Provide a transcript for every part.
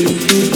you.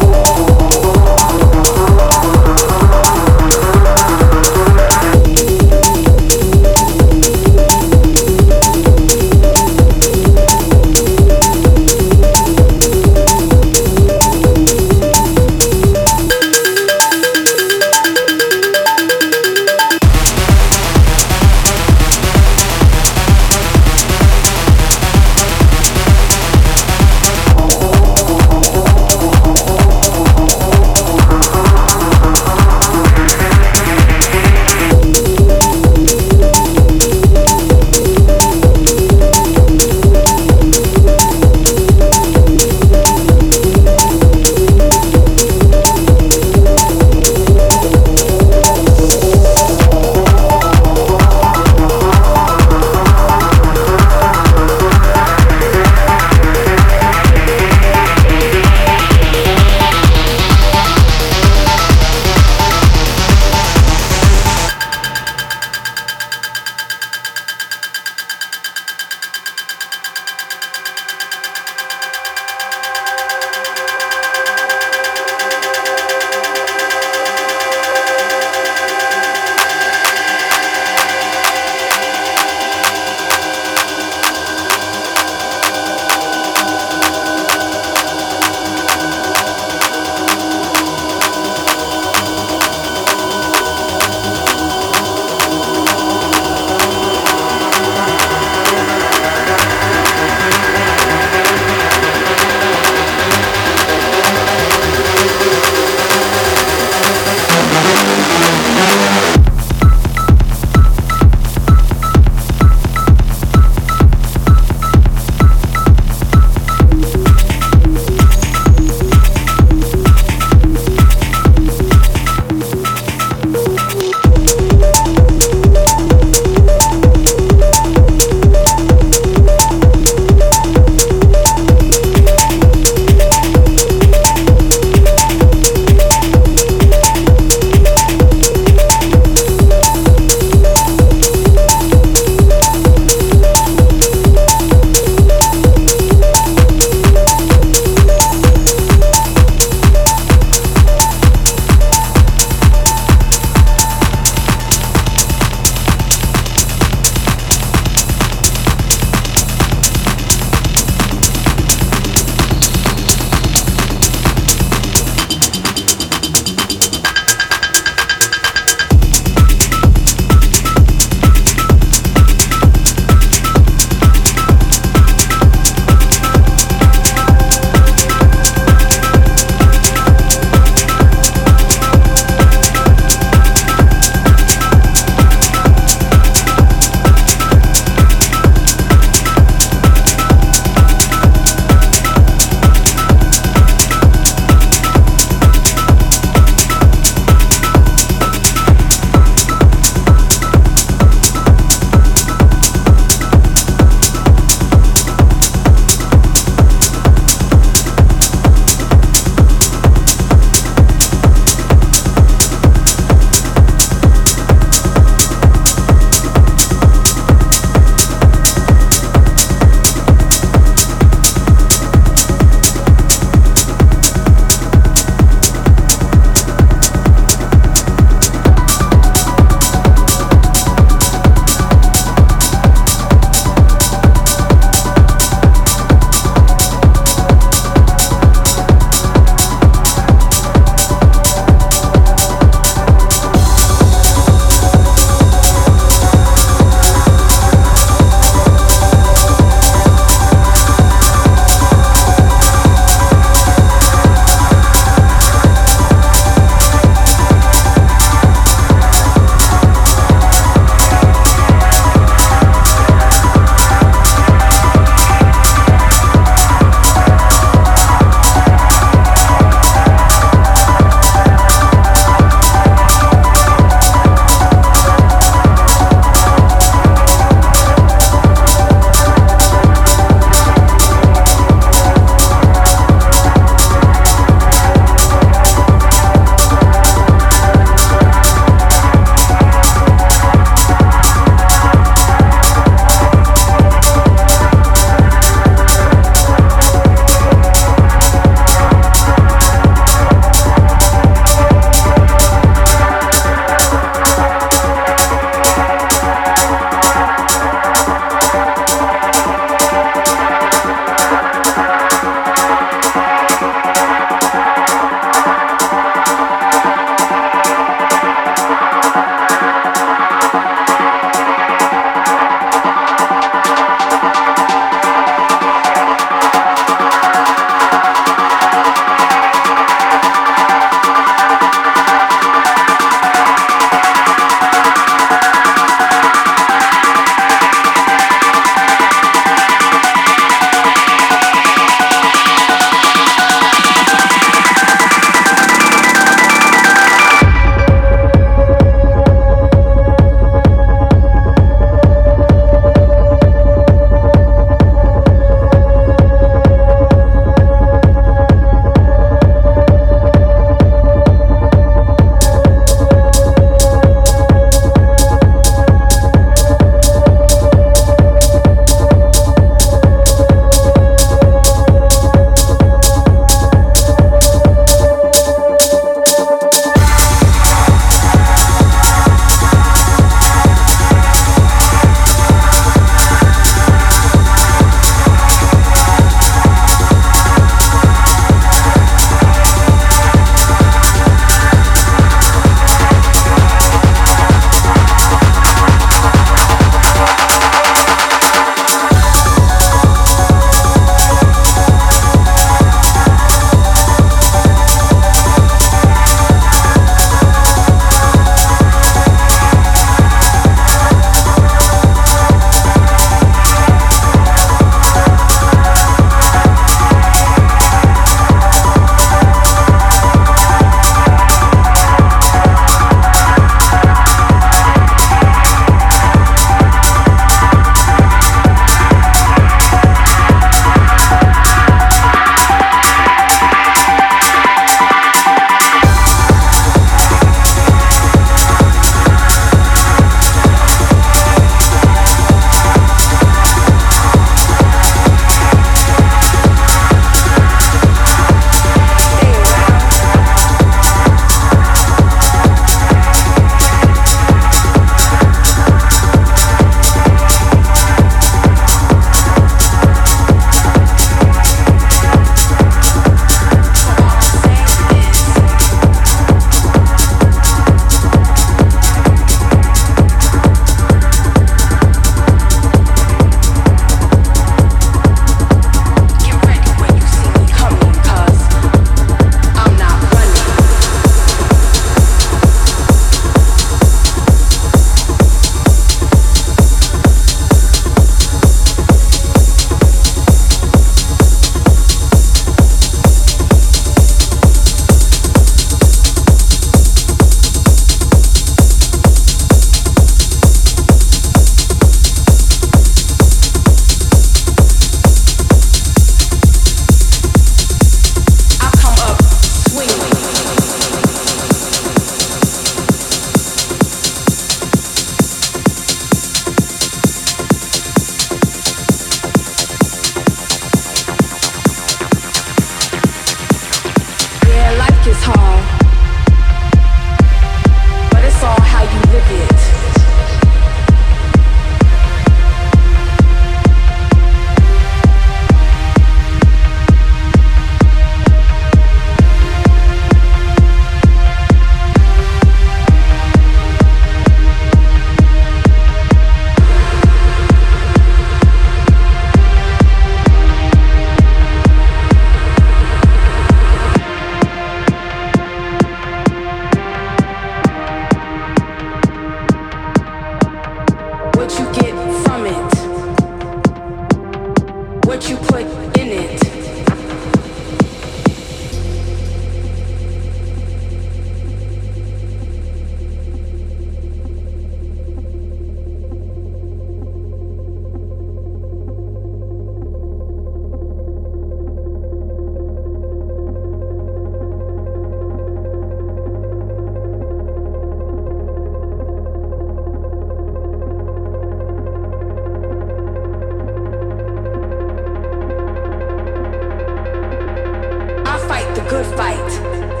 Better